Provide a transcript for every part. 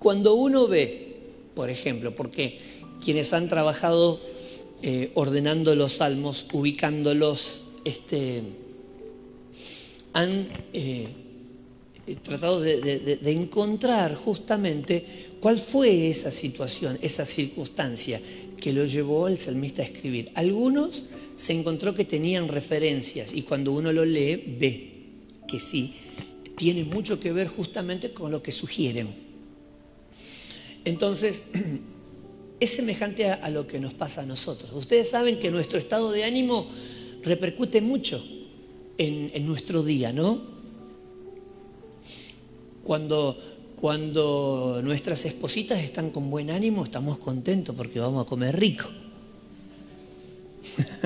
Cuando uno ve, por ejemplo, porque quienes han trabajado eh, ordenando los salmos, ubicándolos, este, han eh, tratado de, encontrar justamente cuál fue esa situación, esa circunstancia que lo llevó al salmista a escribir. Algunos se encontró que tenían referencias y cuando uno lo lee ve que sí, tiene mucho que ver justamente con lo que sugieren. Entonces, es semejante a, lo que nos pasa a nosotros. Ustedes saben que nuestro estado de ánimo repercute mucho en, nuestro día, ¿no? Cuando, cuando nuestras espositas están con buen ánimo, estamos contentos porque vamos a comer rico.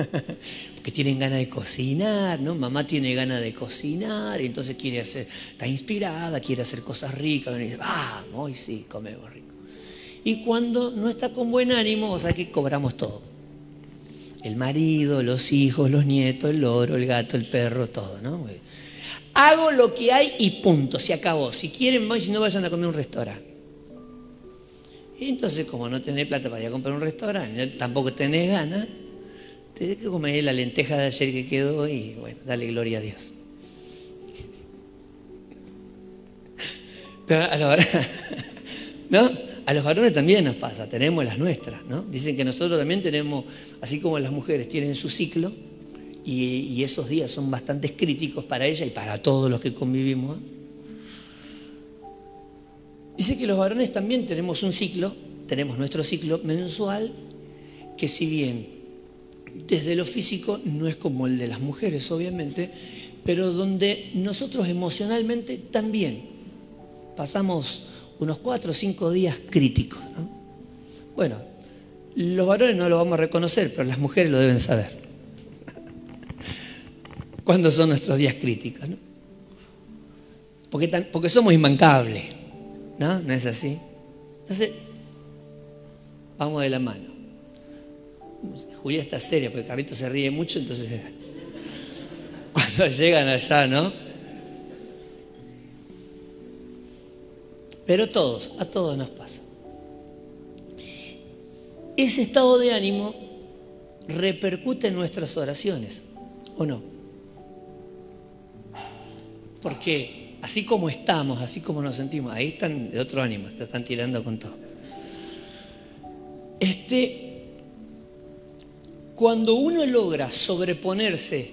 porque tienen ganas de cocinar, ¿no? Mamá tiene ganas de cocinar y entonces quiere hacer, está inspirada, quiere hacer cosas ricas y dice, vamos, hoy sí, comemos rico. Y cuando no está con buen ánimo, o sea que cobramos todo. El marido, los hijos, los nietos, el loro, el gato, el perro, todo, ¿no? Hago lo que hay y punto, se acabó. Si quieren, no vayan a comer un restaurante. Entonces, como no tenés plata para ir a comprar un restaurante, tampoco tenés ganas, tenés que comer la lenteja de ayer que quedó y bueno, dale gloria a Dios. Pero a la hora, ¿no? A los varones también nos pasa, tenemos las nuestras, ¿no? Dicen que nosotros también tenemos, así como las mujeres tienen su ciclo, y, esos días son bastante críticos para ella y para todos los que convivimos. Dice que los varones también tenemos un ciclo, tenemos nuestro ciclo mensual, que si bien desde lo físico no es como el de las mujeres, obviamente, pero donde nosotros emocionalmente también pasamos unos cuatro o cinco días críticos. Bueno, los varones no lo vamos a reconocer, pero las mujeres lo deben saber. ¿Cuándo son nuestros días críticos? Porque, porque somos inmancables, ¿no? ¿No es así? Entonces, vamos de la mano. Julia está seria, porque Carrito se ríe mucho, entonces cuando llegan allá, ¿no? Pero todos, a todos nos pasa. Ese estado de ánimo repercute en nuestras oraciones, ¿o no? Porque así como estamos, así como nos sentimos, ahí están de otro ánimo, están tirando con todo. Este, cuando uno logra sobreponerse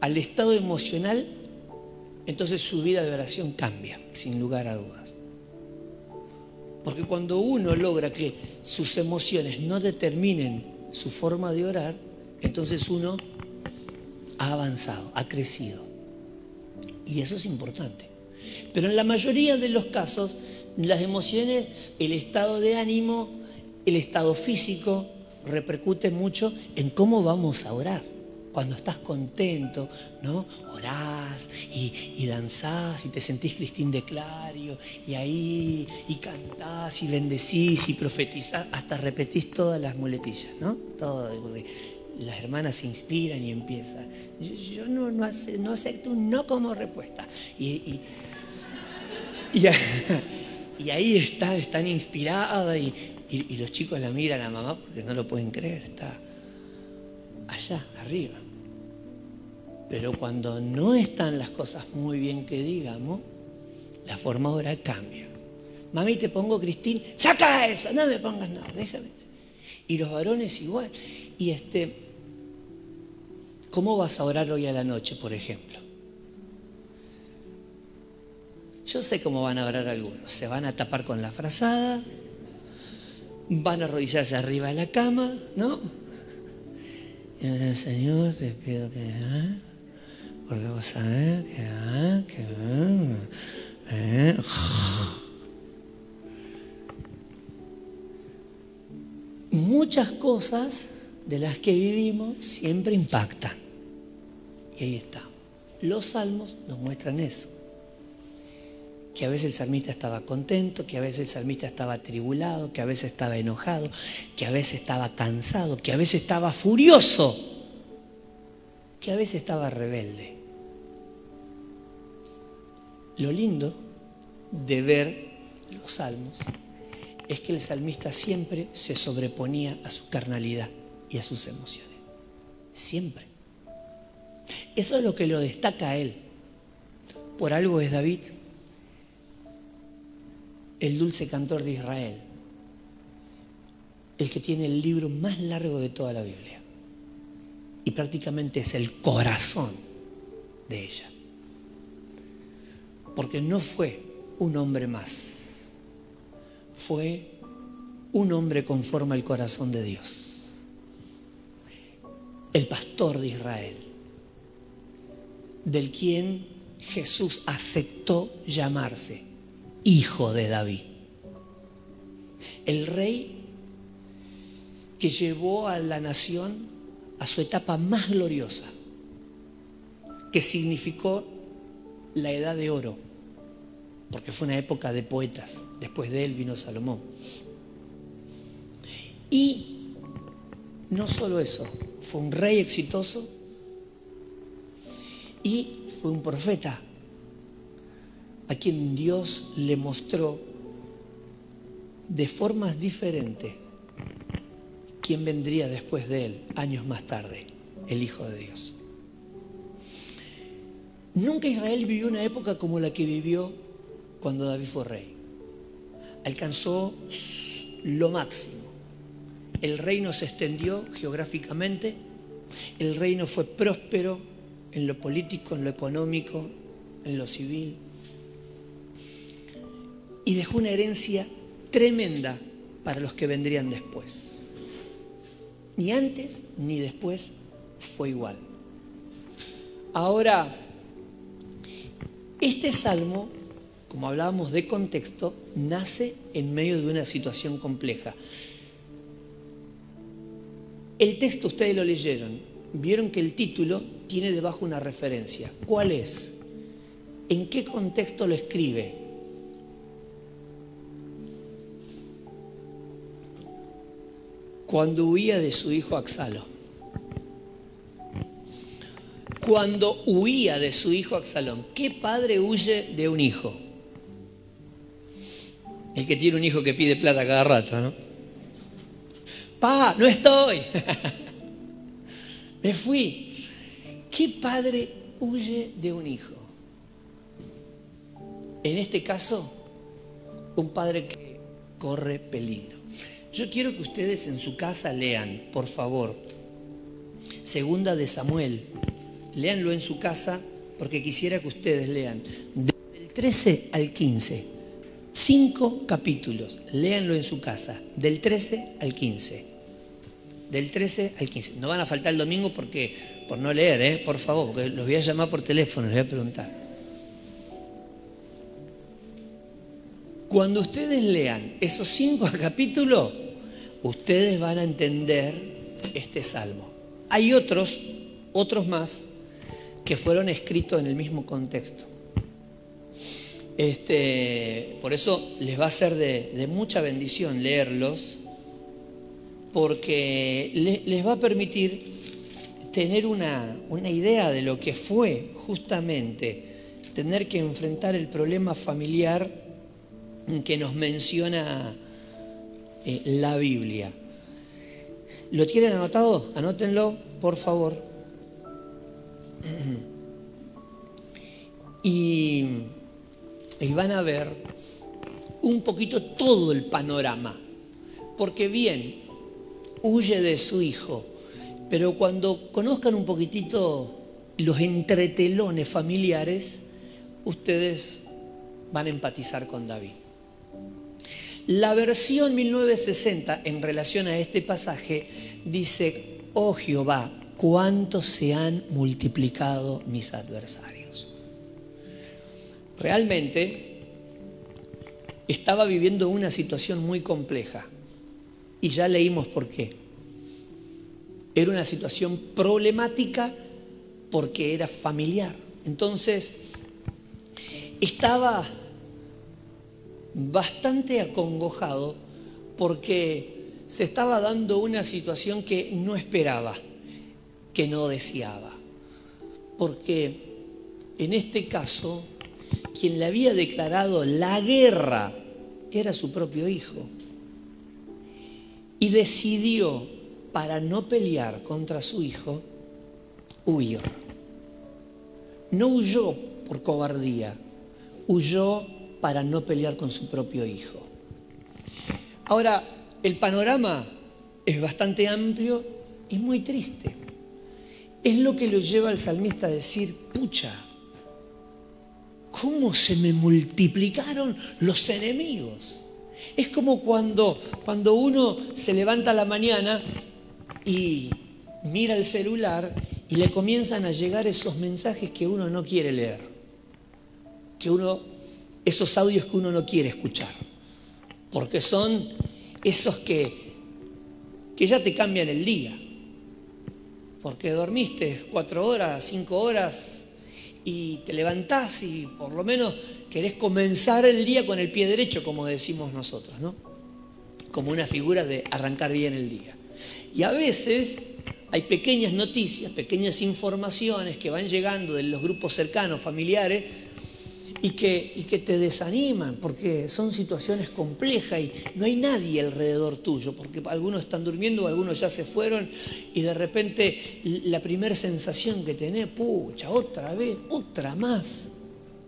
al estado emocional, entonces su vida de oración cambia, sin lugar a dudas. Porque cuando uno logra que sus emociones no determinen su forma de orar, entonces uno ha avanzado, ha crecido. Y eso es importante. Pero en la mayoría de los casos, las emociones, el estado de ánimo, el estado físico, repercute mucho en cómo vamos a orar cuando estás contento, ¿no? Orás y, y, danzás y te sentís Cristín de Clario y ahí y cantás y bendecís y profetizás, hasta repetís todas las muletillas, ¿no? Todo, las hermanas se inspiran y empiezan. Yo, no, no, acepto un no como respuesta. Y, y, ahí están, están inspiradas y, y los chicos la miran a mamá porque no lo pueden creer, está allá, arriba. Pero cuando no están las cosas muy bien que digamos, la forma oral cambia. Mami, te pongo Cristín, saca eso, no me pongas nada, déjame. Y los varones igual. Y este, ¿cómo vas a orar hoy a la noche, por ejemplo? Yo sé cómo van a orar algunos. Se van a tapar con la frazada, van a arrodillarse arriba de la cama, ¿no? Y Señor, te pido que, ¿eh? porque vos sabés que, ¿eh? que, ¿eh? muchas cosas de las que vivimos siempre impactan. Y ahí está. Los salmos nos muestran eso que a veces el salmista estaba contento, que a veces el salmista estaba tribulado, que a veces estaba enojado, que a veces estaba cansado, que a veces estaba furioso, que a veces estaba rebelde. Lo lindo de ver los salmos es que el salmista siempre se sobreponía a su carnalidad y a sus emociones. Siempre. Eso es lo que lo destaca a él. Por algo es David el dulce cantor de Israel, el que tiene el libro más largo de toda la Biblia. Y prácticamente es el corazón de ella. Porque no fue un hombre más, fue un hombre conforme al corazón de Dios. El pastor de Israel, del quien Jesús aceptó llamarse hijo de David. El rey que llevó a la nación a su etapa más gloriosa, que significó la edad de oro, porque fue una época de poetas. Después de él vino Salomón. Y no solo eso, fue un rey exitoso y fue un profeta a quien Dios le mostró de formas diferentes quién vendría después de él, años más tarde, el Hijo de Dios. Nunca Israel vivió una época como la que vivió cuando David fue rey. Alcanzó lo máximo. El reino se extendió geográficamente, el reino fue próspero en lo político, en lo económico, en lo civil y dejó una herencia tremenda para los que vendrían después. Ni antes ni después fue igual. Ahora, este salmo, como hablábamos de contexto, nace en medio de una situación compleja. El texto ustedes lo leyeron, vieron que el título tiene debajo una referencia. ¿Cuál es? ¿En qué contexto lo escribe? Cuando huía de su hijo Axalo. Cuando huía de su hijo Axalón. ¿Qué padre huye de un hijo? El que tiene un hijo que pide plata cada rato, ¿no? Pa, no estoy. Me fui. ¿Qué padre huye de un hijo? En este caso, un padre que corre peligro. Yo quiero que ustedes en su casa lean, por favor, Segunda de Samuel. Leanlo en su casa porque quisiera que ustedes lean del 13 al 15. Cinco capítulos. Léanlo en su casa. Del 13 al 15. Del 13 al 15. No van a faltar el domingo porque, por no leer, ¿eh? por favor, porque los voy a llamar por teléfono, les voy a preguntar. Cuando ustedes lean esos cinco capítulos, ustedes van a entender este salmo. Hay otros, otros más, que fueron escritos en el mismo contexto. Este, por eso les va a ser de, mucha bendición leerlos, porque les va a permitir tener una, una idea de lo que fue justamente tener que enfrentar el problema familiar que nos menciona eh, la Biblia. ¿Lo tienen anotado? Anótenlo, por favor. Y, y van a ver un poquito todo el panorama. Porque bien, huye de su hijo, pero cuando conozcan un poquitito los entretelones familiares, ustedes van a empatizar con David. La versión 1960 en relación a este pasaje dice, oh Jehová, cuánto se han multiplicado mis adversarios. Realmente estaba viviendo una situación muy compleja y ya leímos por qué. Era una situación problemática porque era familiar. Entonces, estaba bastante acongojado porque se estaba dando una situación que no esperaba, que no deseaba. Porque en este caso, quien le había declarado la guerra era su propio hijo. y decidió, para no pelear contra su hijo, huir. No huyó por cobardía, huyó para no pelear con su propio hijo. Ahora, el panorama es bastante amplio y muy triste. Es lo que lo lleva al salmista a decir, pucha, ¿cómo se me multiplicaron los enemigos? Es como cuando, cuando uno se levanta la mañana y mira el celular y le comienzan a llegar esos mensajes que uno no quiere leer, que uno, esos audios que uno no quiere escuchar, porque son esos que, que ya te cambian el día, porque dormiste cuatro horas, cinco horas y te levantás y por lo menos querés comenzar el día con el pie derecho, como decimos nosotros, ¿no? Como una figura de arrancar bien el día. Y a veces hay pequeñas noticias, pequeñas informaciones que van llegando de los grupos cercanos, familiares, y que, y que te desaniman, porque son situaciones complejas y no hay nadie alrededor tuyo, porque algunos están durmiendo, algunos ya se fueron, y de repente la primera sensación que tenés, pucha, otra vez, otra más,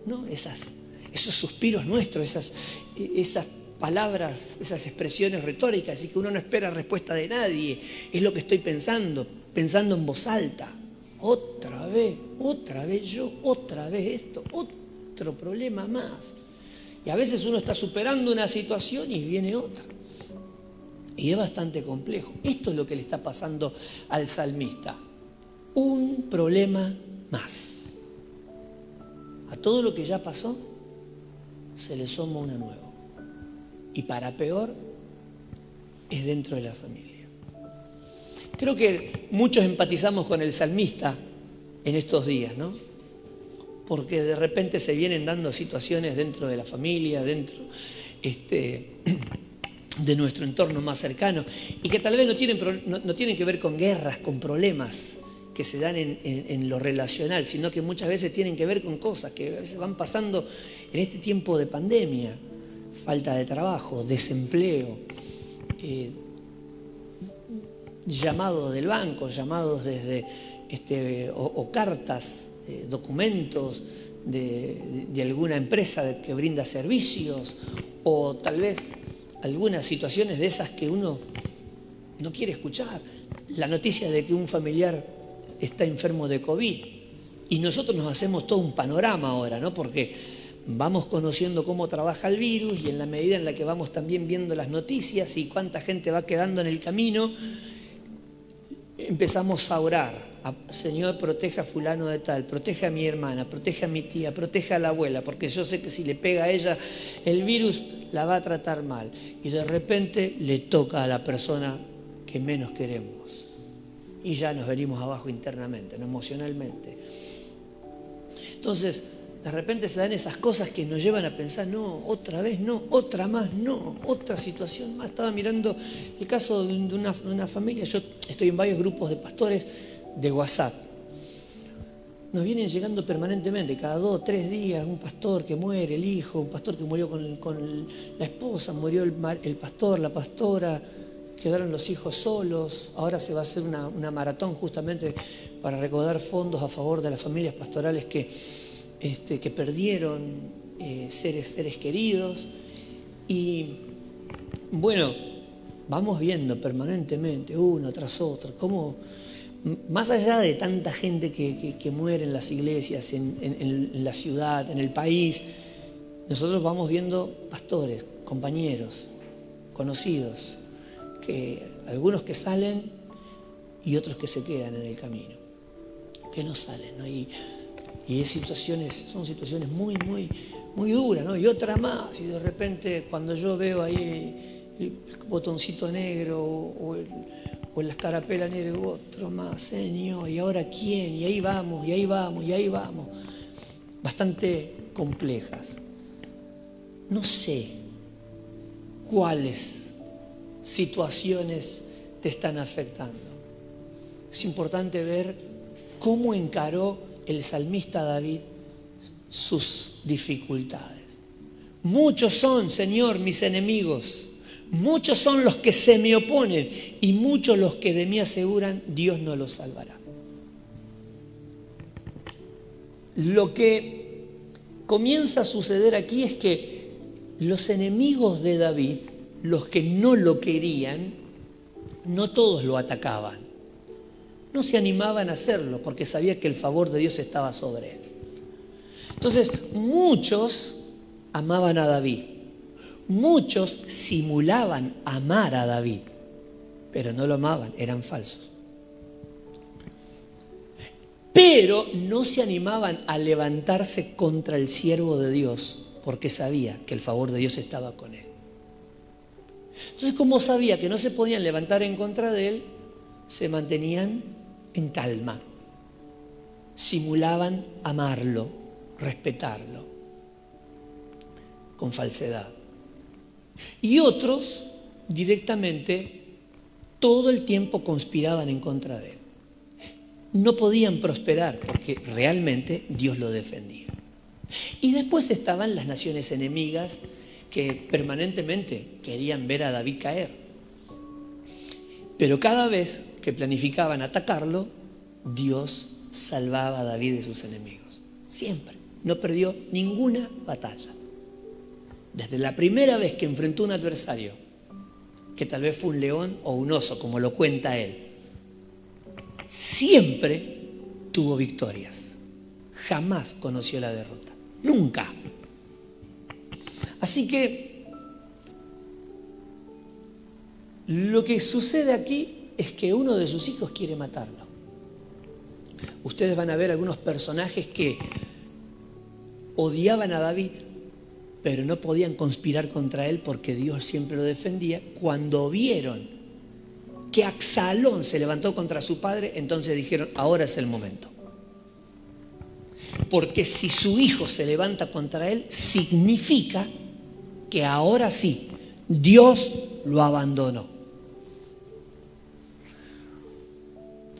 ¿no? Esas, esos suspiros nuestros, esas, esas palabras, esas expresiones retóricas, y que uno no espera respuesta de nadie, es lo que estoy pensando, pensando en voz alta. Otra vez, otra vez yo, otra vez esto, otro problema más. Y a veces uno está superando una situación y viene otra. Y es bastante complejo. Esto es lo que le está pasando al salmista. Un problema más. A todo lo que ya pasó, se le suma una nueva y para peor es dentro de la familia. Creo que muchos empatizamos con el salmista en estos días, ¿no? Porque de repente se vienen dando situaciones dentro de la familia, dentro este, de nuestro entorno más cercano, y que tal vez no tienen, no, tienen que ver con guerras, con problemas que se dan en, en, lo relacional, sino que muchas veces tienen que ver con cosas que a veces van pasando en este tiempo de pandemia, falta de trabajo, desempleo, eh, llamados del banco, llamados desde, este, o, cartas, documentos de, alguna empresa que brinda servicios, o tal vez algunas situaciones de esas que uno no quiere escuchar. La noticia de que un familiar está enfermo de COVID. Y nosotros nos hacemos todo un panorama ahora, ¿no? Porque vamos conociendo cómo trabaja el virus y en la medida en la que vamos también viendo las noticias y cuánta gente va quedando en el camino, empezamos a orar. Señor, proteja a fulano de tal, proteja a mi hermana, proteja a mi tía, proteja a la abuela, porque yo sé que si le pega a ella el virus, la va a tratar mal. Y de repente le toca a la persona que menos queremos. Y ya nos venimos abajo internamente, emocionalmente. Entonces, de repente se dan esas cosas que nos llevan a pensar, no, otra vez no, otra más no, otra situación más. Estaba mirando el caso de una, familia, yo estoy en varios grupos de pastores de WhatsApp. Nos vienen llegando permanentemente, cada dos tres días, un pastor que muere, el hijo, un pastor que murió con, la esposa, murió el, pastor, la pastora, quedaron los hijos solos, ahora se va a hacer una, una maratón justamente para recaudar fondos a favor de las familias pastorales que este, que perdieron eh, seres, seres queridos. Y bueno, vamos viendo permanentemente, uno tras otro, cómo más allá de tanta gente que, muere en las iglesias, en, la ciudad, en el país, nosotros vamos viendo pastores, compañeros, conocidos, que algunos que salen y otros que se quedan en el camino, que no salen. ¿no? Y situaciones, son situaciones muy, muy, muy duras, ¿no? Y otra más, y de repente cuando yo veo ahí el botoncito negro o, el, o la escarapela negra, otro más, Señor, y ahora quién, y ahí vamos, y ahí vamos, y ahí vamos. Bastante complejas. No sé cuáles situaciones te están afectando. Es importante ver cómo encaró el salmista David sus dificultades. Muchos son, Señor, mis enemigos, Muchos son los que se me oponen y muchos los que de mí aseguran, Dios no los salvará. Lo que comienza a suceder aquí es que los enemigos de David, los que no lo querían, no todos lo atacaban. No se animaban a hacerlo porque sabía que el favor de Dios estaba sobre él. Entonces, muchos amaban a David. Muchos simulaban amar a David, pero no lo amaban, eran falsos. Pero no se animaban a levantarse contra el siervo de Dios porque sabía que el favor de Dios estaba con él. Entonces, como sabía que no se podían levantar en contra de él, se mantenían en calma. Simulaban amarlo, respetarlo, con falsedad. Y otros directamente todo el tiempo conspiraban en contra de él. No podían prosperar porque realmente Dios lo defendía. Y después estaban las naciones enemigas que permanentemente querían ver a David caer. Pero cada vez que planificaban atacarlo, Dios salvaba a David de sus enemigos. Siempre. No perdió ninguna batalla. Desde la primera vez que enfrentó a un adversario, que tal vez fue un león o un oso, como lo cuenta él, siempre tuvo victorias. Jamás conoció la derrota. Nunca. Así que lo que sucede aquí es que uno de sus hijos quiere matarlo. Ustedes van a ver algunos personajes que odiaban a David, pero no podían conspirar contra él porque Dios siempre lo defendía. Cuando vieron que Axalón se levantó contra su padre, entonces dijeron, ahora es el momento. Porque si su hijo se levanta contra él, significa que ahora sí, Dios lo abandonó.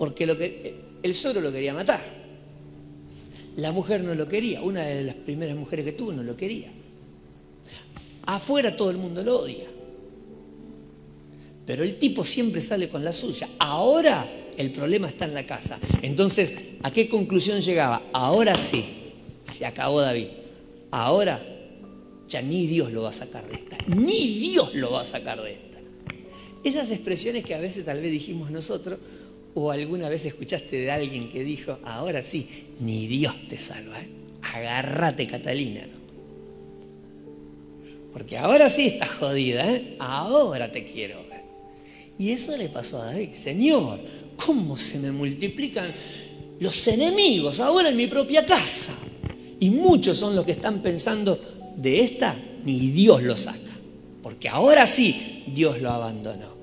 Porque lo que, el suegro lo quería matar. La mujer no lo quería. Una de las primeras mujeres que tuvo no lo quería. Afuera todo el mundo lo odia. Pero el tipo siempre sale con la suya. Ahora el problema está en la casa. Entonces, ¿a qué conclusión llegaba? Ahora sí, se acabó David. Ahora ya ni Dios lo va a sacar de esta, ni Dios lo va a sacar de esta. Esas expresiones que a veces tal vez dijimos nosotros, o alguna vez escuchaste de alguien que dijo, ahora sí, ni Dios te salva, ¿eh? agárrate Catalina. Porque ahora sí estás jodida, ¿eh? ahora te quiero ver. Y eso le pasó a David, Señor, ¿cómo se me multiplican los enemigos ahora en mi propia casa? Y muchos son los que están pensando, de esta ni Dios lo saca, porque ahora sí Dios lo abandonó.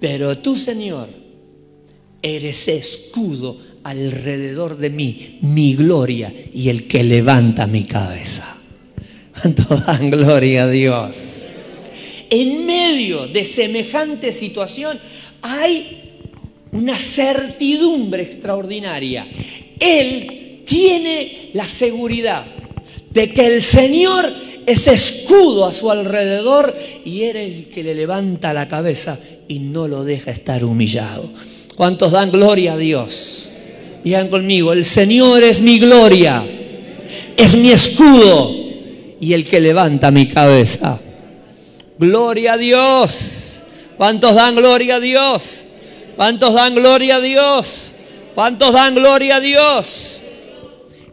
Pero tú, Señor, eres escudo alrededor de mí, mi gloria y el que levanta mi cabeza. ¿Cuánto dan gloria a Dios? En medio de semejante situación hay una certidumbre extraordinaria. Él tiene la seguridad de que el Señor es escudo a su alrededor y eres el que le levanta la cabeza y no lo deja estar humillado. ¿Cuántos dan gloria a Dios? Digan conmigo, el Señor es mi gloria, es mi escudo y el que levanta mi cabeza. Gloria a Dios. ¿Cuántos dan gloria a Dios? ¿Cuántos dan gloria a Dios? ¿Cuántos dan gloria a Dios?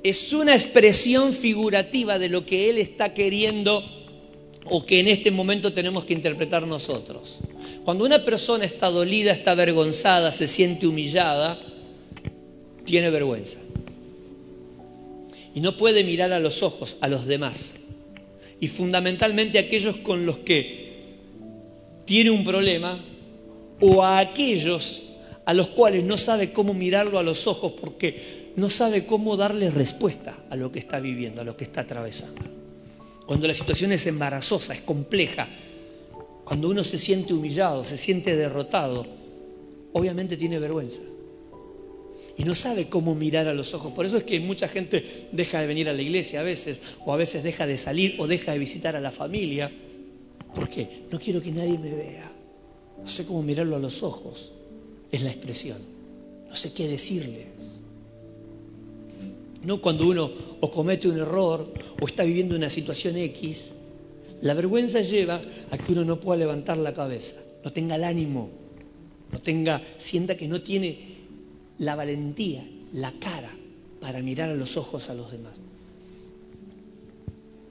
es una expresión figurativa de lo que Él está queriendo o que en este momento tenemos que interpretar nosotros. Cuando una persona está dolida, está avergonzada, se siente humillada, tiene vergüenza. Y no puede mirar a los ojos a los demás. Y fundamentalmente a aquellos con los que tiene un problema o a aquellos a los cuales no sabe cómo mirarlo a los ojos porque no sabe cómo darle respuesta a lo que está viviendo, a lo que está atravesando. Cuando la situación es embarazosa, es compleja, cuando uno se siente humillado, se siente derrotado, obviamente tiene vergüenza. y no sabe cómo mirar a los ojos. Por eso es que mucha gente deja de venir a la iglesia a veces, o a veces deja de salir o deja de visitar a la familia. ¿Por qué? No quiero que nadie me vea. No sé cómo mirarlo a los ojos. Es la expresión. No sé qué decirles. No cuando uno o comete un error o está viviendo una situación X, la vergüenza lleva a que uno no pueda levantar la cabeza, no tenga el ánimo, no tenga, sienta que no tiene la valentía, la cara para mirar a los ojos a los demás.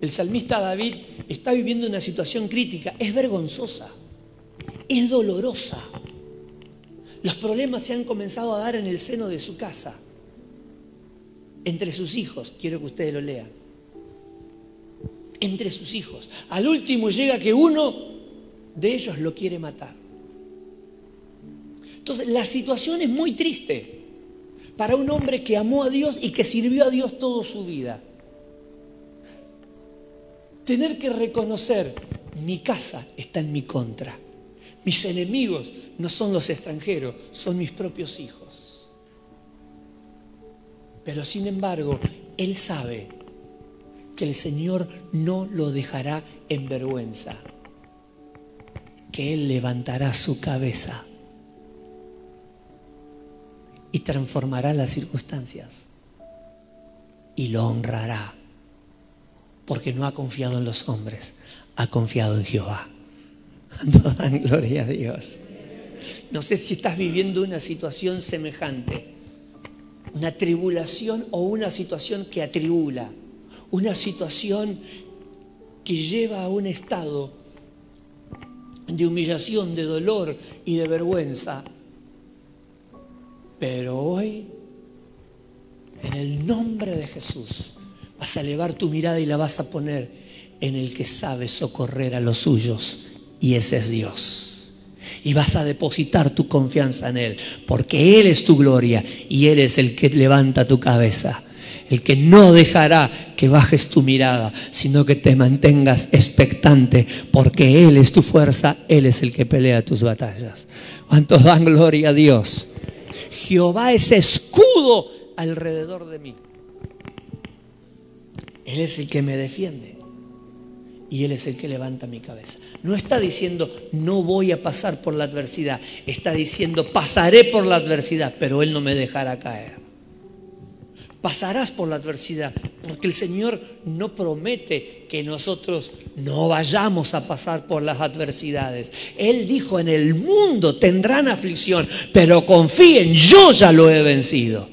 El salmista David está viviendo una situación crítica, es vergonzosa, es dolorosa. Los problemas se han comenzado a dar en el seno de su casa, entre sus hijos, quiero que ustedes lo lean, entre sus hijos. Al último llega que uno de ellos lo quiere matar. Entonces, la situación es muy triste para un hombre que amó a Dios y que sirvió a Dios toda su vida. Tener que reconocer, mi casa está en mi contra. Mis enemigos no son los extranjeros, son mis propios hijos. Pero sin embargo, él sabe que el Señor no lo dejará en vergüenza, que Él levantará su cabeza y transformará las circunstancias y lo honrará porque no ha confiado en los hombres, ha confiado en Jehová. Dan gloria a Dios. No sé si estás viviendo una situación semejante, una tribulación o una situación que atribula, una situación que lleva a un estado de humillación, de dolor y de vergüenza pero hoy, en el nombre de Jesús, vas a elevar tu mirada y la vas a poner en el que sabe socorrer a los suyos, y ese es Dios. Y vas a depositar tu confianza en Él, porque Él es tu gloria y Él es el que levanta tu cabeza el que no dejará que bajes tu mirada, sino que te mantengas expectante, porque Él es tu fuerza, Él es el que pelea tus batallas. ¿Cuántos dan gloria a Dios? Jehová es escudo alrededor de mí. Él es el que me defiende. Y Él es el que levanta mi cabeza. No está diciendo, no voy a pasar por la adversidad. Está diciendo, pasaré por la adversidad, pero Él no me dejará caer pasarás por la adversidad, porque el Señor no promete que nosotros no vayamos a pasar por las adversidades. Él dijo, en el mundo tendrán aflicción, pero confíen, yo ya lo he vencido.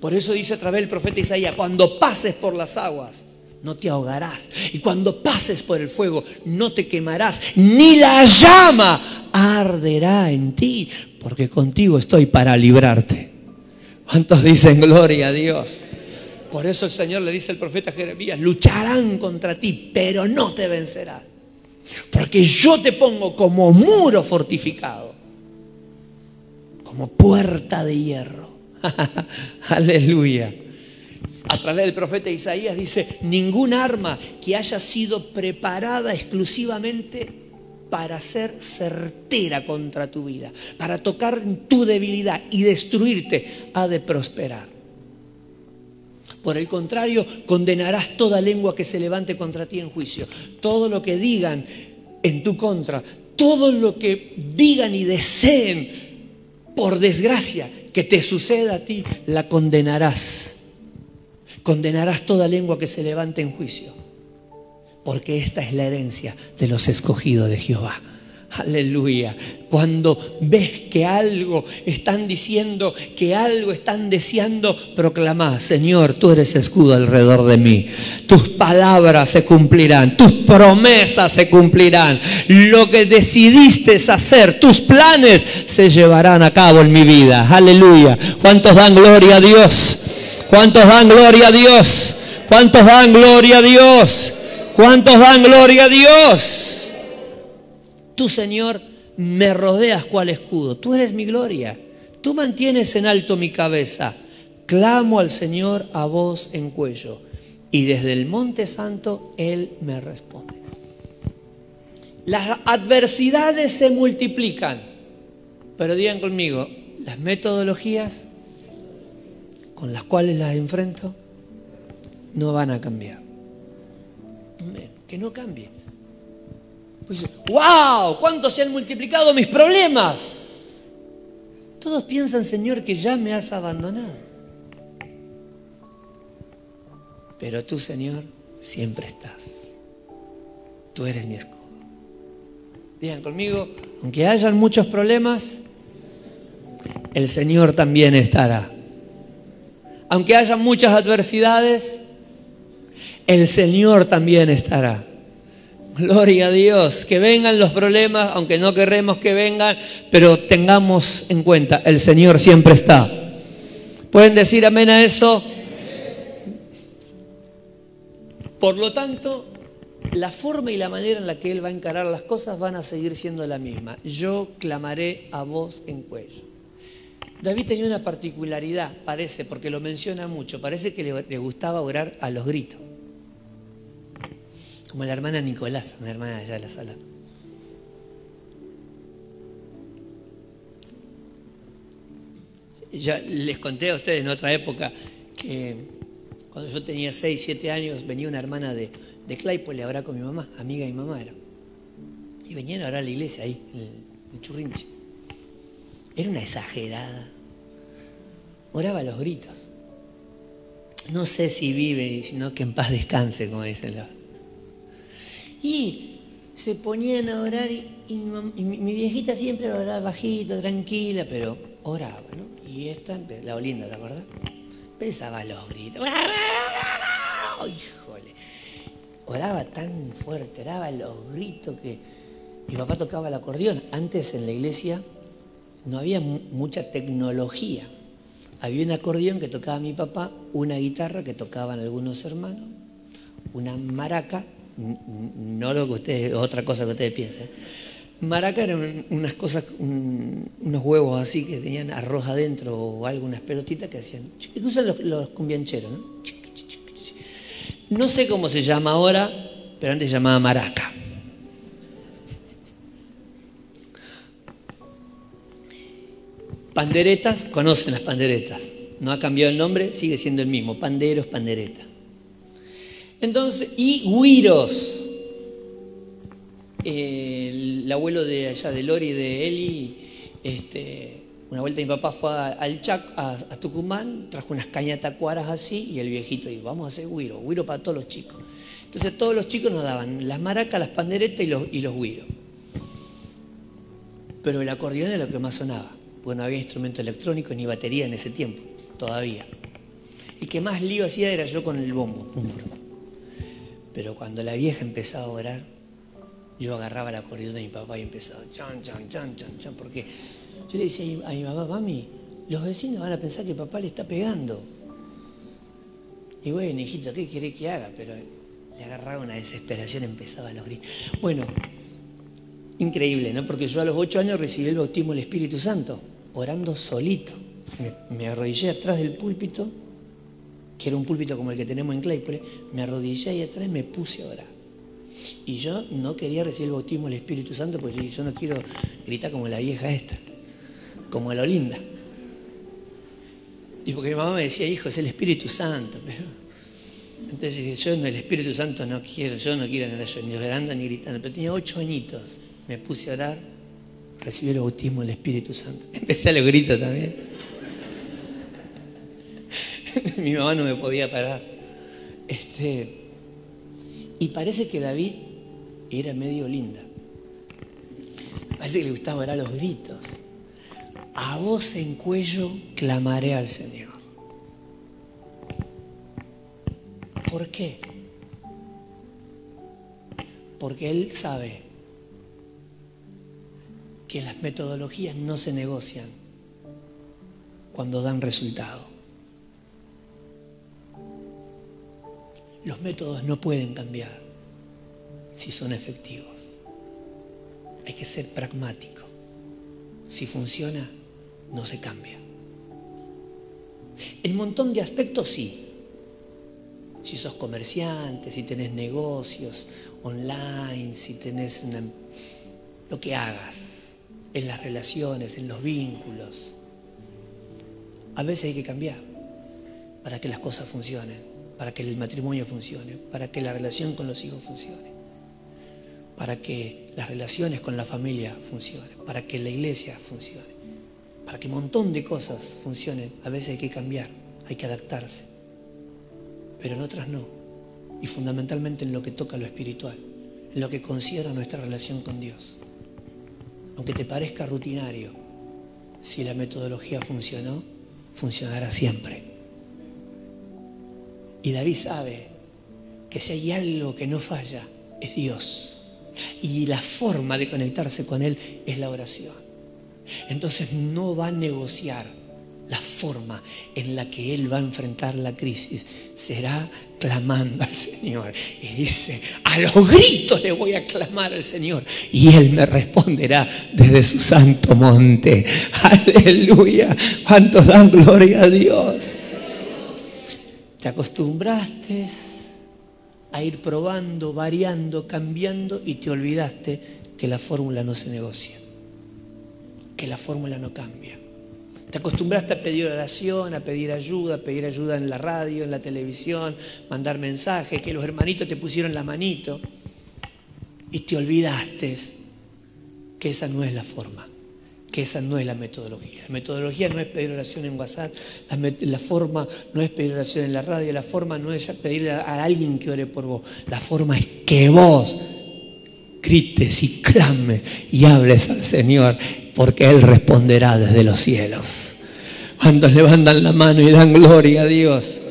Por eso dice a través del profeta Isaías, cuando pases por las aguas, no te ahogarás. Y cuando pases por el fuego, no te quemarás, ni la llama arderá en ti, porque contigo estoy para librarte. ¿Cuántos dicen gloria a Dios? Por eso el Señor le dice al profeta Jeremías, lucharán contra ti, pero no te vencerán. Porque yo te pongo como muro fortificado, como puerta de hierro. Aleluya. A través del profeta Isaías dice, ningún arma que haya sido preparada exclusivamente para ser certera contra tu vida, para tocar tu debilidad y destruirte, ha de prosperar. Por el contrario, condenarás toda lengua que se levante contra ti en juicio. Todo lo que digan en tu contra, todo lo que digan y deseen, por desgracia, que te suceda a ti, la condenarás. Condenarás toda lengua que se levante en juicio porque esta es la herencia de los escogidos de Jehová. Aleluya. Cuando ves que algo están diciendo, que algo están deseando, proclama, Señor, tú eres escudo alrededor de mí. Tus palabras se cumplirán, tus promesas se cumplirán. Lo que decidiste hacer, tus planes se llevarán a cabo en mi vida. Aleluya. ¿Cuántos dan gloria a Dios? ¿Cuántos dan gloria a Dios? ¿Cuántos dan gloria a Dios? ¿Cuántos dan gloria a Dios? Tú, Señor, me rodeas cual escudo. Tú eres mi gloria. Tú mantienes en alto mi cabeza. Clamo al Señor a voz en cuello. Y desde el monte santo Él me responde. Las adversidades se multiplican. Pero digan conmigo, las metodologías con las cuales las enfrento no van a cambiar. Que no cambie. Pues, ¡Wow! ¿Cuánto se han multiplicado mis problemas? Todos piensan, Señor, que ya me has abandonado. Pero tú, Señor, siempre estás. Tú eres mi escudo. Digan conmigo, aunque hayan muchos problemas, el Señor también estará. Aunque haya muchas adversidades, el Señor también estará. Gloria a Dios, que vengan los problemas, aunque no queremos que vengan, pero tengamos en cuenta, el Señor siempre está. ¿Pueden decir amén a eso? Por lo tanto, la forma y la manera en la que Él va a encarar las cosas van a seguir siendo la misma. Yo clamaré a vos en cuello. David tenía una particularidad, parece, porque lo menciona mucho, parece que le, gustaba orar a los gritos. Como la hermana Nicolás, una hermana allá de la sala. Ya les conté a ustedes en otra época que cuando yo tenía 6, 7 años venía una hermana de, de Claypole a orar con mi mamá, amiga de mi mamá era. Y venían a orar a la iglesia ahí, en el churrinche. Era una exagerada. Oraba a los gritos. No sé si vive, sino que en paz descanse, como dicen los. Y se ponían a orar y, mi, viejita siempre oraba bajito, tranquila, pero oraba, ¿no? Y esta, la Olinda, ¿te acuerdas? Empezaba los gritos. ¡Híjole! Oraba tan fuerte, oraba los gritos que mi papá tocaba el acordeón. Antes en la iglesia no había mucha tecnología. Había un acordeón que tocaba mi papá, una guitarra que tocaban algunos hermanos, una maraca, no lo que ustedes, otra cosa que ustedes piensen. Maraca eran unas cosas, unos huevos así que tenían arroz adentro o algo, unas pelotitas que hacían, usan los, cumbiancheros, ¿no? No sé cómo se llama ahora, pero antes se llamaba maraca. Panderetas, conocen las panderetas. No ha cambiado el nombre, sigue siendo el mismo. Panderos, pandereta. Entonces, y guiros. el abuelo de allá de Lori, de Eli, este, una vuelta mi papá fue al Chac, a, Tucumán, trajo unas cañas tacuaras así y el viejito dijo, vamos a hacer guiro, guiro para todos los chicos. Entonces todos los chicos nos daban las maracas, las panderetas y los, y guiros. Pero el acordeón era lo que más sonaba porque no había instrumento electrónico ni batería en ese tiempo, todavía. El que más lío hacía era yo con el bombo. Pero cuando la vieja empezaba a orar, yo agarraba el acordeón de mi papá y empezaba, chan, chan, chan, chan, chan, porque yo le decía a mi mamá, mami, los vecinos van a pensar que papá le está pegando. Y bueno, hijito, ¿qué quiere que haga? Pero le agarraba una desesperación, empezaba a los gritos. Bueno, increíble, ¿no? Porque yo a los ocho años recibí el bautismo del Espíritu Santo orando solito. Me, arrodillé atrás del púlpito, que era un púlpito como el que tenemos en Claypole, me arrodillé ahí atrás me puse a orar. Y yo no quería recibir el bautismo del Espíritu Santo porque yo no quiero gritar como la vieja esta, como la Olinda. Y porque mi mamá me decía, hijo, es el Espíritu Santo. Pero... Entonces dije, yo en el Espíritu Santo no quiero, yo no quiero ni orando ni gritando. Pero tenía ocho añitos, me puse a orar recibió el bautismo del Espíritu Santo. Empecé a los gritos también. Mi mamá no me podía parar. Este, y parece que David era medio linda. Parece que le gustaba orar los gritos. A voz en cuello clamaré al Señor. ¿Por qué? Porque Él sabe que las metodologías no se negocian cuando dan resultado. Los métodos no pueden cambiar si son efectivos. Hay que ser pragmático. Si funciona, no se cambia. En un montón de aspectos sí. Si sos comerciante, si tenés negocios online, si tenés lo que hagas en las relaciones, en los vínculos. A veces hay que cambiar. para que las cosas funcionen, para que el matrimonio funcione, para que la relación con los hijos funcione, para que las relaciones con la familia funcionen, para que la iglesia funcione, para que un montón de cosas funcionen. A veces hay que cambiar, hay que adaptarse, pero en otras no. Y fundamentalmente en lo que toca lo espiritual, en lo que considera nuestra relación con Dios. Aunque te parezca rutinario, si la metodología funcionó, funcionará siempre. Y David sabe que si hay algo que no falla, es Dios. Y la forma de conectarse con Él es la oración. Entonces no va a negociar la forma en la que Él va a enfrentar la crisis. Será clamando al Señor. Y dice, a los gritos le voy a clamar al Señor. Y Él me responderá desde su santo monte. Aleluya. ¿Cuántos dan gloria a Dios? Te acostumbraste a ir probando, variando, cambiando y te olvidaste que la fórmula no se negocia, que la fórmula no cambia. Te acostumbraste a pedir oración, a pedir ayuda, a pedir ayuda en la radio, en la televisión, mandar mensajes, que los hermanitos te pusieron la manito y te olvidaste que esa no es la forma, que esa no es la metodología. La metodología no es pedir oración en WhatsApp, la, forma no es pedir oración en la radio, la forma no es pedirle a alguien que ore por vos, la forma es que vos grites y clames y hables al Señor porque Él responderá desde los cielos. Cuando levantan la mano y dan gloria a Dios.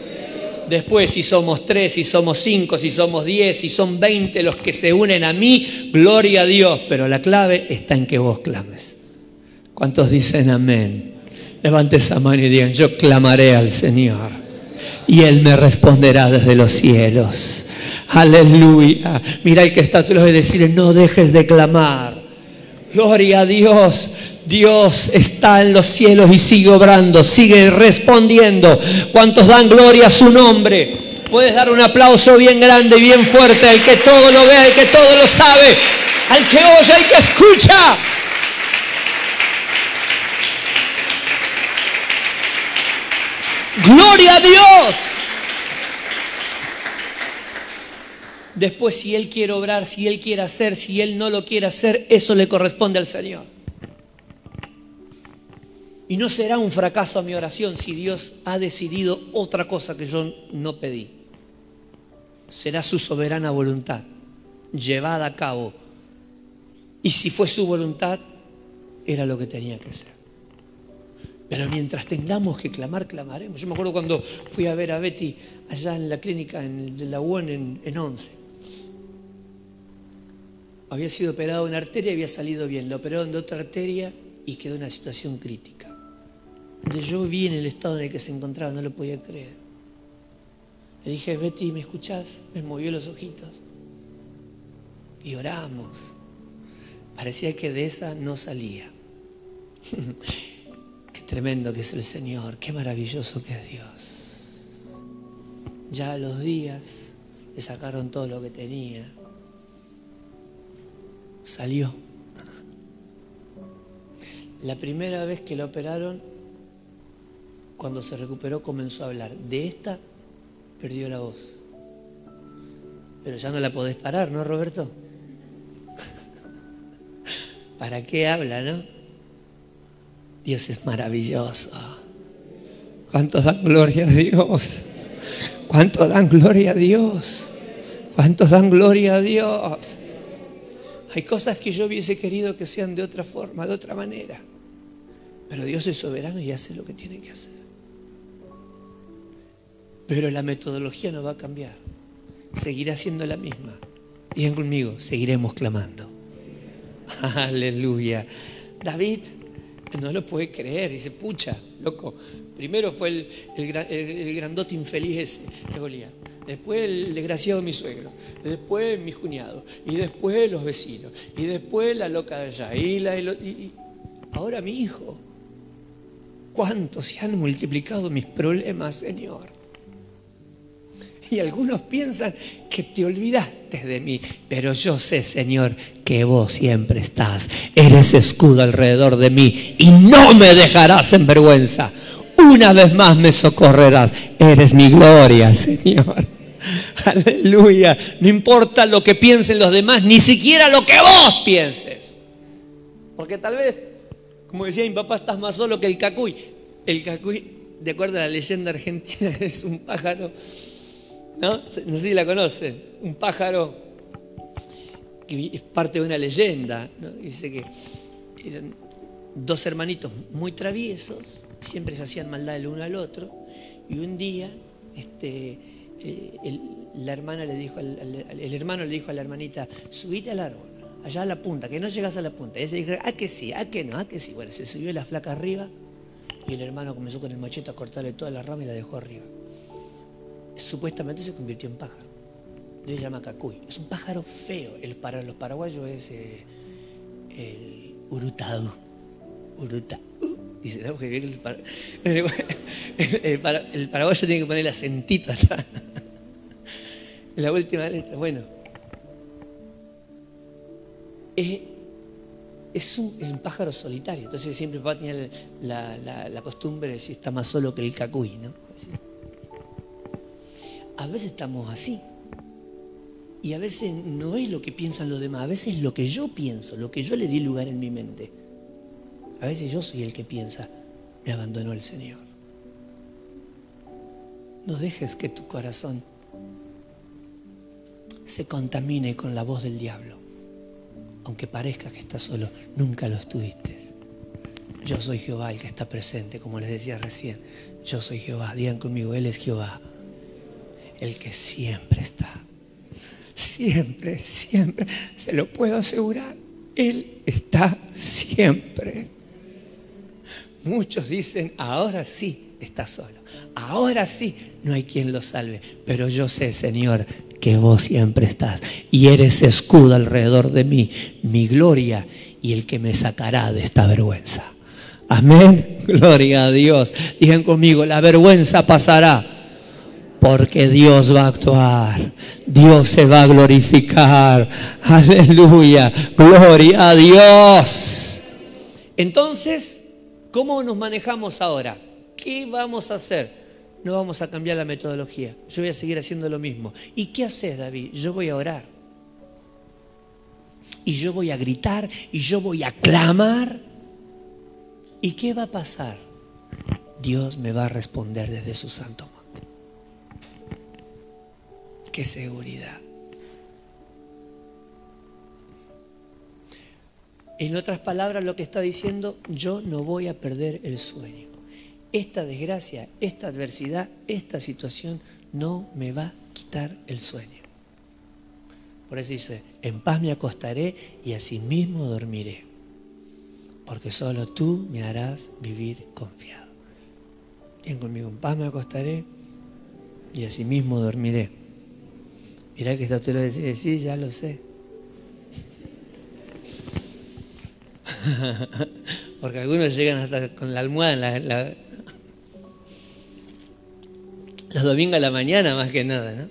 Después, si somos tres, si somos cinco, si somos diez, si son veinte los que se unen a mí, gloria a Dios. Pero la clave está en que vos clames. ¿Cuántos dicen amén? Levante esa mano y digan, yo clamaré al Señor. Y Él me responderá desde los cielos. Aleluya. Mira el que está tú lo y decir, no dejes de clamar. Gloria a Dios. Dios está en los cielos y sigue obrando, sigue respondiendo. ¿Cuántos dan gloria a su nombre? Puedes dar un aplauso bien grande y bien fuerte al que todo lo ve, al que todo lo sabe, al que oye, al que escucha. Gloria a Dios. Después, si Él quiere obrar, si Él quiere hacer, si Él no lo quiere hacer, eso le corresponde al Señor. Y no será un fracaso a mi oración si Dios ha decidido otra cosa que yo no pedí. Será su soberana voluntad llevada a cabo. Y si fue su voluntad, era lo que tenía que ser. Pero mientras tengamos que clamar, clamaremos. Yo me acuerdo cuando fui a ver a Betty allá en la clínica de la UON en, en 11 había sido operado en una arteria y había salido bien. Lo operaron de otra arteria y quedó en una situación crítica. Donde yo vi en el estado en el que se encontraba, no lo podía creer. Le dije, Betty, ¿me escuchás? Me movió los ojitos. Y oramos. Parecía que de esa no salía. tremendo que es el Señor, qué maravilloso que es Dios. Ya a los días le sacaron todo lo que tenía salió. La primera vez que la operaron, cuando se recuperó comenzó a hablar. De esta perdió la voz. Pero ya no la podés parar, ¿no, Roberto? ¿Para qué habla, no? Dios es maravilloso. ¿Cuántos dan gloria a Dios? ¿Cuántos dan gloria a Dios? ¿Cuántos dan gloria a Dios? Hay cosas que yo hubiese querido que sean de otra forma, de otra manera. Pero Dios es soberano y hace lo que tiene que hacer. Pero la metodología no va a cambiar. Seguirá siendo la misma. Digan conmigo, seguiremos clamando. Aleluya. David no lo puede creer. Dice, pucha, loco. Primero fue el, el, grandote infeliz ese de Goliat después el desgraciado mi suegro, después mis cuñados, y después los vecinos, y después la loca de allá, y, la, y ahora mi hijo. ¿Cuánto se han multiplicado mis problemas, Señor? Y algunos piensan que te olvidaste de mí, pero yo sé, Señor, que vos siempre estás. Eres escudo alrededor de mí y no me dejarás en vergüenza. una vez más me socorrerás. Eres mi gloria, Señor. Aleluya. No importa lo que piensen los demás, ni siquiera lo que vos pienses. Porque tal vez, como decía mi papá, estás más solo que el cacuy. El cacuy, de acuerdo a la leyenda argentina, es un pájaro, ¿no? No sé si la conocen. Un pájaro que es parte de una leyenda. Dice que eran dos hermanitos muy traviesos, siempre se hacían maldad el uno al otro, y un día este, eh, la hermana le dijo el hermano le dijo a la hermanita, subite al árbol, allá a la punta, que no llegas a la punta. Y ella dijo, ah, que sí, ah, que no, ah, que sí. Bueno, se subió la flaca arriba y el hermano comenzó con el machete a cortarle toda la rama y la dejó arriba. Supuestamente se convirtió en pájaro. Se llama cacuy. Es un pájaro feo. El, para los paraguayos es eh, el urutado. Urutado. Dice, no, el, el, el, paraguayo tiene que poner la acentito atrás. la última letra. Bueno. Es, un, pájaro solitario. Entonces siempre papá tenía la, costumbre de decir está más solo que el cacuy, ¿no? A veces estamos así. Y a veces no es lo que piensan los demás, a veces es lo que yo pienso, lo que yo le di lugar en mi mente. A veces yo soy el que piensa, me abandonó el Señor. No dejes que tu corazón se contamine con la voz del diablo. Aunque parezca que estás solo, nunca lo estuviste. Yo soy Jehová el que está presente, como les decía recién. Yo soy Jehová, digan conmigo, Él es Jehová, el que siempre está. Siempre, siempre, se lo puedo asegurar, Él está siempre. Muchos dicen, ahora sí está solo, ahora sí no hay quien lo salve, pero yo sé, Señor, que vos siempre estás. Y eres escudo alrededor de mí, mi gloria y el que me sacará de esta vergüenza. Amén, gloria a Dios. Digan conmigo, la vergüenza pasará porque Dios va a actuar, Dios se va a glorificar. Aleluya, gloria a Dios. Entonces, ¿cómo nos manejamos ahora? ¿Qué vamos a hacer? No vamos a cambiar la metodología. Yo voy a seguir haciendo lo mismo. ¿Y qué haces, David? Yo voy a orar. Y yo voy a gritar. Y yo voy a clamar. ¿Y qué va a pasar? Dios me va a responder desde su santo qué seguridad. En otras palabras, lo que está diciendo, yo no voy a perder el sueño. Esta desgracia, esta adversidad, esta situación no me va a quitar el sueño. Por eso dice, en paz me acostaré y asimismo dormiré, porque solo tú me harás vivir confiado. Bien conmigo, en paz me acostaré y asimismo dormiré. Mirá que está tú lo decís, sí, ya lo sé. Porque algunos llegan hasta con la almohada en la, los domingos a la mañana más que nada, ¿no?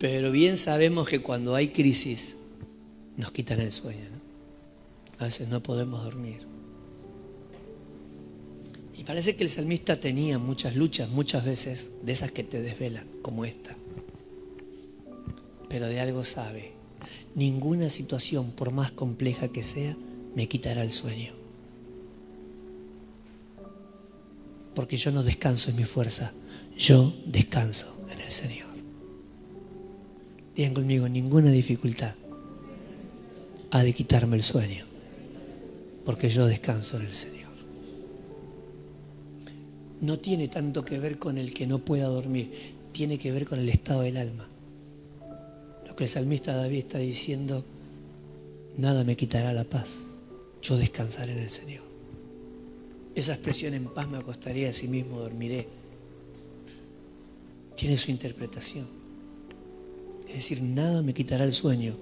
Pero bien sabemos que cuando hay crisis nos quitan el sueño, ¿no? A veces no podemos dormir. Parece que el salmista tenía muchas luchas, muchas veces, de esas que te desvelan, como esta. Pero de algo sabe. Ninguna situación, por más compleja que sea, me quitará el sueño. Porque yo no descanso en mi fuerza, yo descanso en el Señor. Digan conmigo, ninguna dificultad ha de quitarme el sueño, porque yo descanso en el Señor no tiene tanto que ver con el que no pueda dormir, tiene que ver con el estado del alma. Lo que el salmista David está diciendo, nada me quitará la paz, yo descansaré en el Señor. Esa expresión en paz me acostaré, a sí mismo dormiré. Tiene su interpretación. Es decir, nada me quitará el sueño,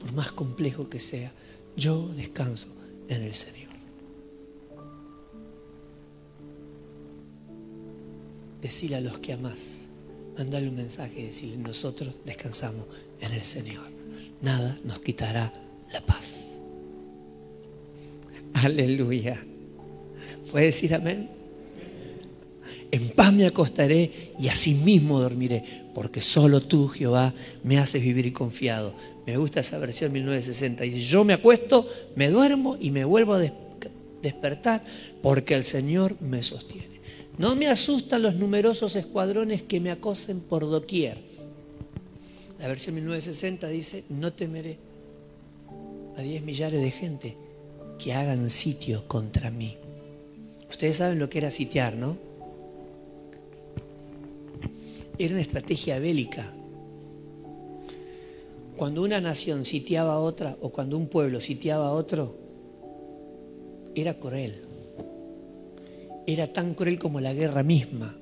por más complejo que sea. Yo descanso en el Señor. Decirle a los que amás, mandale un mensaje y decirle, nosotros descansamos en el Señor. Nada nos quitará la paz. Aleluya. ¿Puede decir amén? En paz me acostaré y asimismo dormiré, porque solo tú, Jehová, me haces vivir confiado. Me gusta esa versión 1960. Dice, yo me acuesto, me duermo y me vuelvo a despertar, porque el Señor me sostiene. No me asustan los numerosos escuadrones que me acosen por doquier. La versión 1960 dice, no temeré a 10 millares de gente que hagan sitio contra mí. Ustedes saben lo que era sitiar, ¿no? Era una estrategia bélica. Cuando una nación sitiaba a otra o cuando un pueblo sitiaba a otro, era cruel. Era tan cruel como la guerra misma.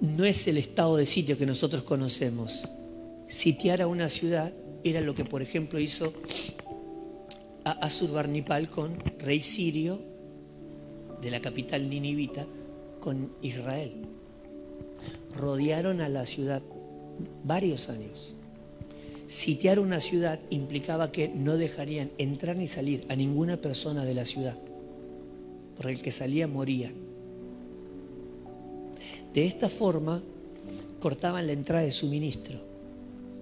No es el estado de sitio que nosotros conocemos. Sitiar a una ciudad era lo que, por ejemplo, hizo Asurbarnipal con rey sirio de la capital ninivita con Israel. Rodearon a la ciudad varios años. Sitiar una ciudad implicaba que no dejarían entrar ni salir a ninguna persona de la ciudad, por el que salía moría. De esta forma cortaban la entrada de suministro.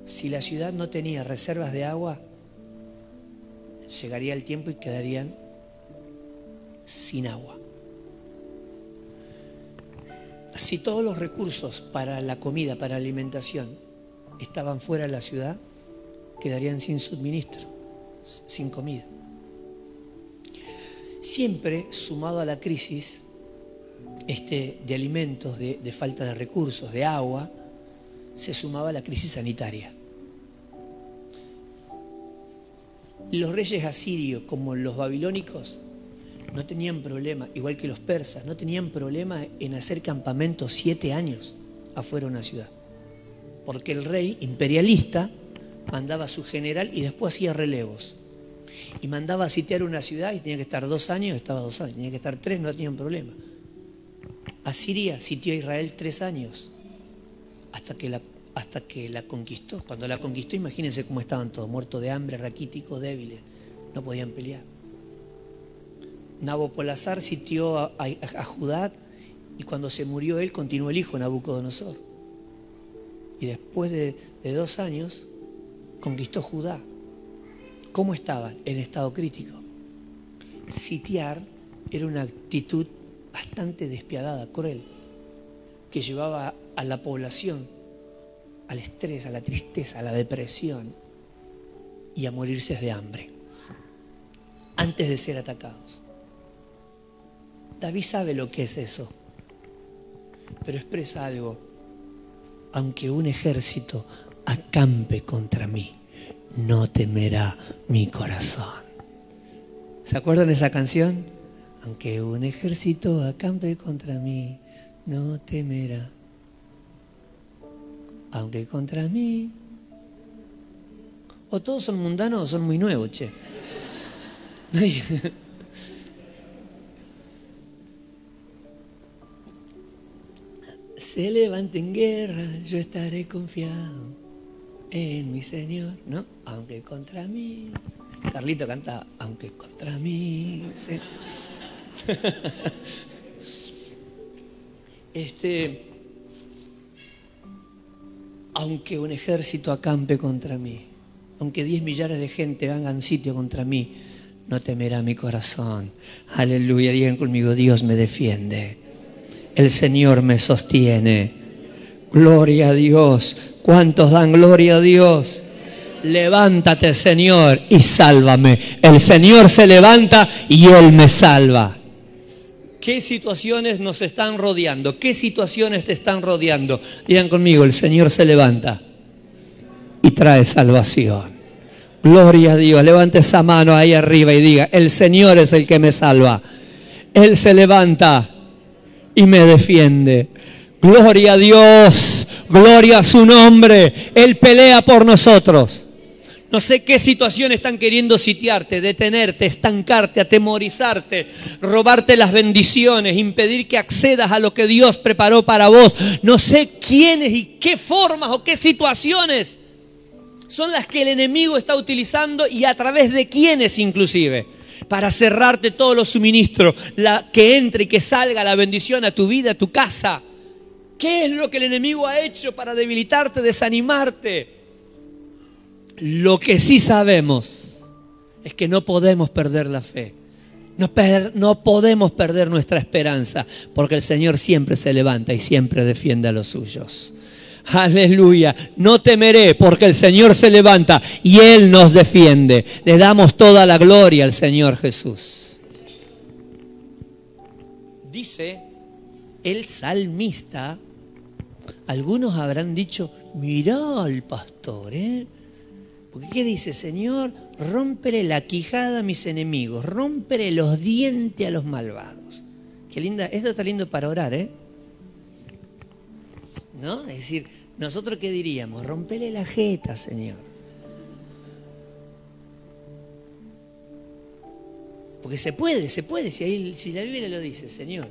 Si la ciudad no tenía reservas de agua, llegaría el tiempo y quedarían sin agua. Si todos los recursos para la comida, para la alimentación, estaban fuera de la ciudad, quedarían sin suministro, sin comida. Siempre sumado a la crisis este, de alimentos, de, falta de recursos, de agua, se sumaba la crisis sanitaria. Los reyes asirios, como los babilónicos, no tenían problema, igual que los persas, no tenían problema en hacer campamentos siete años afuera de una ciudad. Porque el rey imperialista mandaba a su general y después hacía relevos. Y mandaba a sitiar una ciudad y tenía que estar dos años, estaba dos años. Tenía que estar tres, no tenían problema. Asiria sitió a Israel tres años hasta que la hasta que la conquistó. Cuando la conquistó, imagínense cómo estaban todos, muertos de hambre, raquíticos, débiles, no podían pelear. Nabopolazar sitió a, Judá y cuando se murió él continuó el hijo Nabucodonosor. Y después de, de dos años conquistó Judá. ¿Cómo estaban? En estado crítico. Sitiar era una actitud bastante despiadada, cruel, que llevaba a la población al estrés, a la tristeza, a la depresión y a morirse de hambre antes de ser atacados. David sabe lo que es eso, pero expresa algo. Aunque un ejército acampe contra mí, no temerá mi corazón. ¿Se acuerdan de esa canción? Aunque un ejército acampe contra mí, no temerá aunque contra mí. O todos son mundanos o son muy nuevos, che. Se levante en guerra, yo estaré confiado en mi Señor, ¿no? Aunque contra mí. Carlito canta, aunque contra mí. este aunque un ejército acampe contra mí, aunque diez millares de gente hagan sitio contra mí, no temerá mi corazón. Aleluya, digan conmigo, Dios me defiende. El Señor me sostiene. Gloria a Dios. ¿Cuántos dan gloria a Dios? Levántate, Señor, y sálvame. El Señor se levanta y Él me salva. ¿Qué situaciones nos están rodeando? ¿Qué situaciones te están rodeando? Digan conmigo, el Señor se levanta y trae salvación. Gloria a Dios. Levante esa mano ahí arriba y diga, el Señor es el que me salva. Él se levanta y me defiende. Gloria a Dios. Gloria a su nombre. Él pelea por nosotros. No sé qué situación están queriendo sitiarte, detenerte, estancarte, atemorizarte, robarte las bendiciones, impedir que accedas a lo que Dios preparó para vos. No sé quiénes y qué formas o qué situaciones son las que el enemigo está utilizando y a través de quienes inclusive, para cerrarte todos los suministros, la, que entre y que salga la bendición a tu vida, a tu casa. ¿Qué es lo que el enemigo ha hecho para debilitarte, desanimarte? Lo que sí sabemos es que no podemos perder la fe. No, podemos perder nuestra esperanza, porque el Señor siempre se levanta y siempre defiende a los suyos. Aleluya. No temeré porque el Señor se levanta y Él nos defiende. Le damos toda la gloria al Señor Jesús. Dice el salmista, algunos habrán dicho, mirá al pastor, ¿eh? Porque ¿qué dice, Señor? Rómpere la quijada a mis enemigos, rómpere los dientes a los malvados. Qué linda, esto está lindo para orar, ¿eh? ¿No? Es decir, ¿nosotros qué diríamos? Rompele la jeta, Señor. Porque se puede, se puede, si, si la Biblia lo dice, Señor.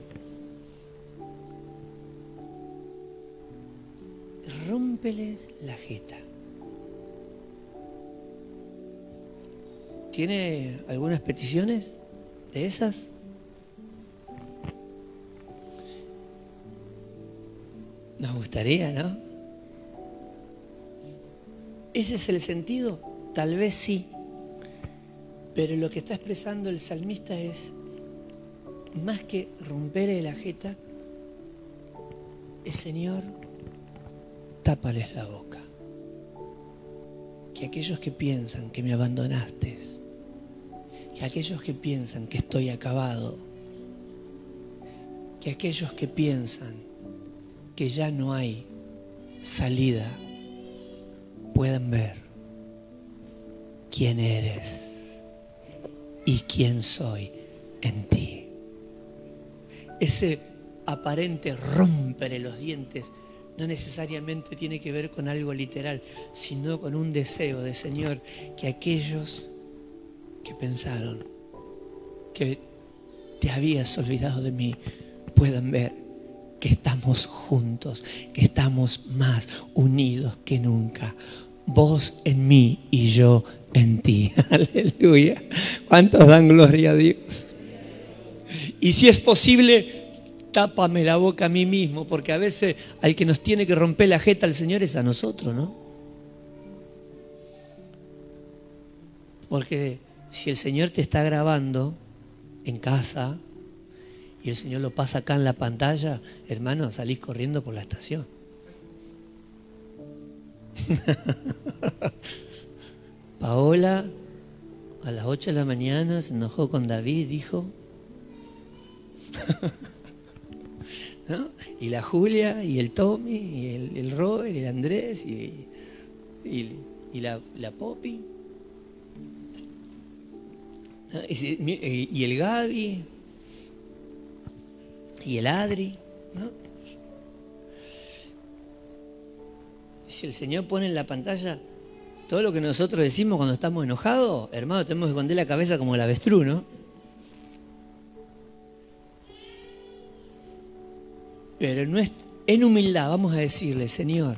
Rómpeles la jeta. ¿Tiene algunas peticiones de esas? Nos gustaría, ¿no? ¿Ese es el sentido? Tal vez sí. Pero lo que está expresando el salmista es, más que romperle la jeta, es Señor, tápales la boca. Que aquellos que piensan que me abandonaste, que aquellos que piensan que estoy acabado, que aquellos que piensan que ya no hay salida puedan ver quién eres y quién soy en ti. Ese aparente romper los dientes no necesariamente tiene que ver con algo literal, sino con un deseo de Señor que aquellos que pensaron que te habías olvidado de mí puedan ver que estamos juntos, que estamos más unidos que nunca. Vos en mí y yo en ti. Aleluya. ¿Cuántos dan gloria a Dios? Y si es posible, tápame la boca a mí mismo, porque a veces al que nos tiene que romper la jeta al Señor es a nosotros, ¿no? Porque si el Señor te está grabando en casa, y el Señor lo pasa acá en la pantalla, hermano, salís corriendo por la estación. Paola a las 8 de la mañana se enojó con David, dijo. Y la Julia, y el Tommy, y el, el Robert, y el Andrés, y, la, la Poppy. Y, el Gaby, y el Adri. ¿no? Si el Señor pone en la pantalla todo lo que nosotros decimos cuando estamos enojados, hermano, tenemos que esconder la cabeza como el avestruz, ¿no? Pero en humildad vamos a decirle, Señor,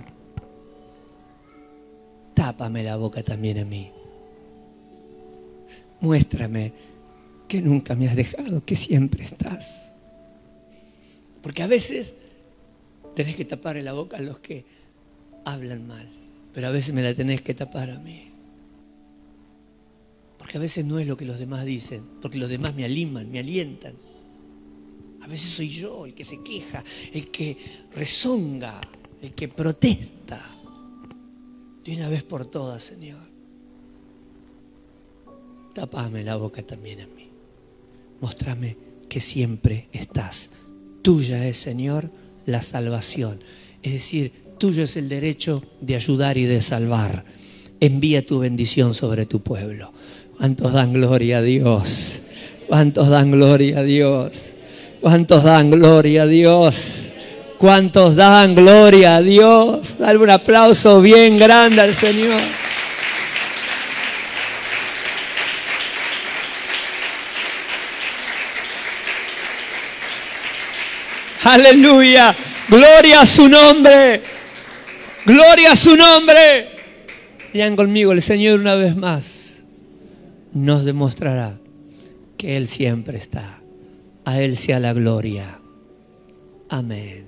tápame la boca también a mí. Muéstrame que nunca me has dejado, que siempre estás. Porque a veces tenés que tapar la boca a los que hablan mal, pero a veces me la tenés que tapar a mí. Porque a veces no es lo que los demás dicen, porque los demás me aliman, me alientan. A veces soy yo el que se queja, el que rezonga, el que protesta. De una vez por todas, Señor. Tapame la boca también a mí. Mostrame que siempre estás Tuya es, Señor, la salvación. Es decir, tuyo es el derecho de ayudar y de salvar. Envía tu bendición sobre tu pueblo. ¿Cuántos dan gloria a Dios? ¿Cuántos dan gloria a Dios? ¿Cuántos dan gloria a Dios? ¿Cuántos dan gloria a Dios? Dale un aplauso bien grande al Señor. Aleluya. Gloria a su nombre. Gloria a su nombre. Digan conmigo, el Señor una vez más nos demostrará que Él siempre está. A Él sea la gloria. Amén.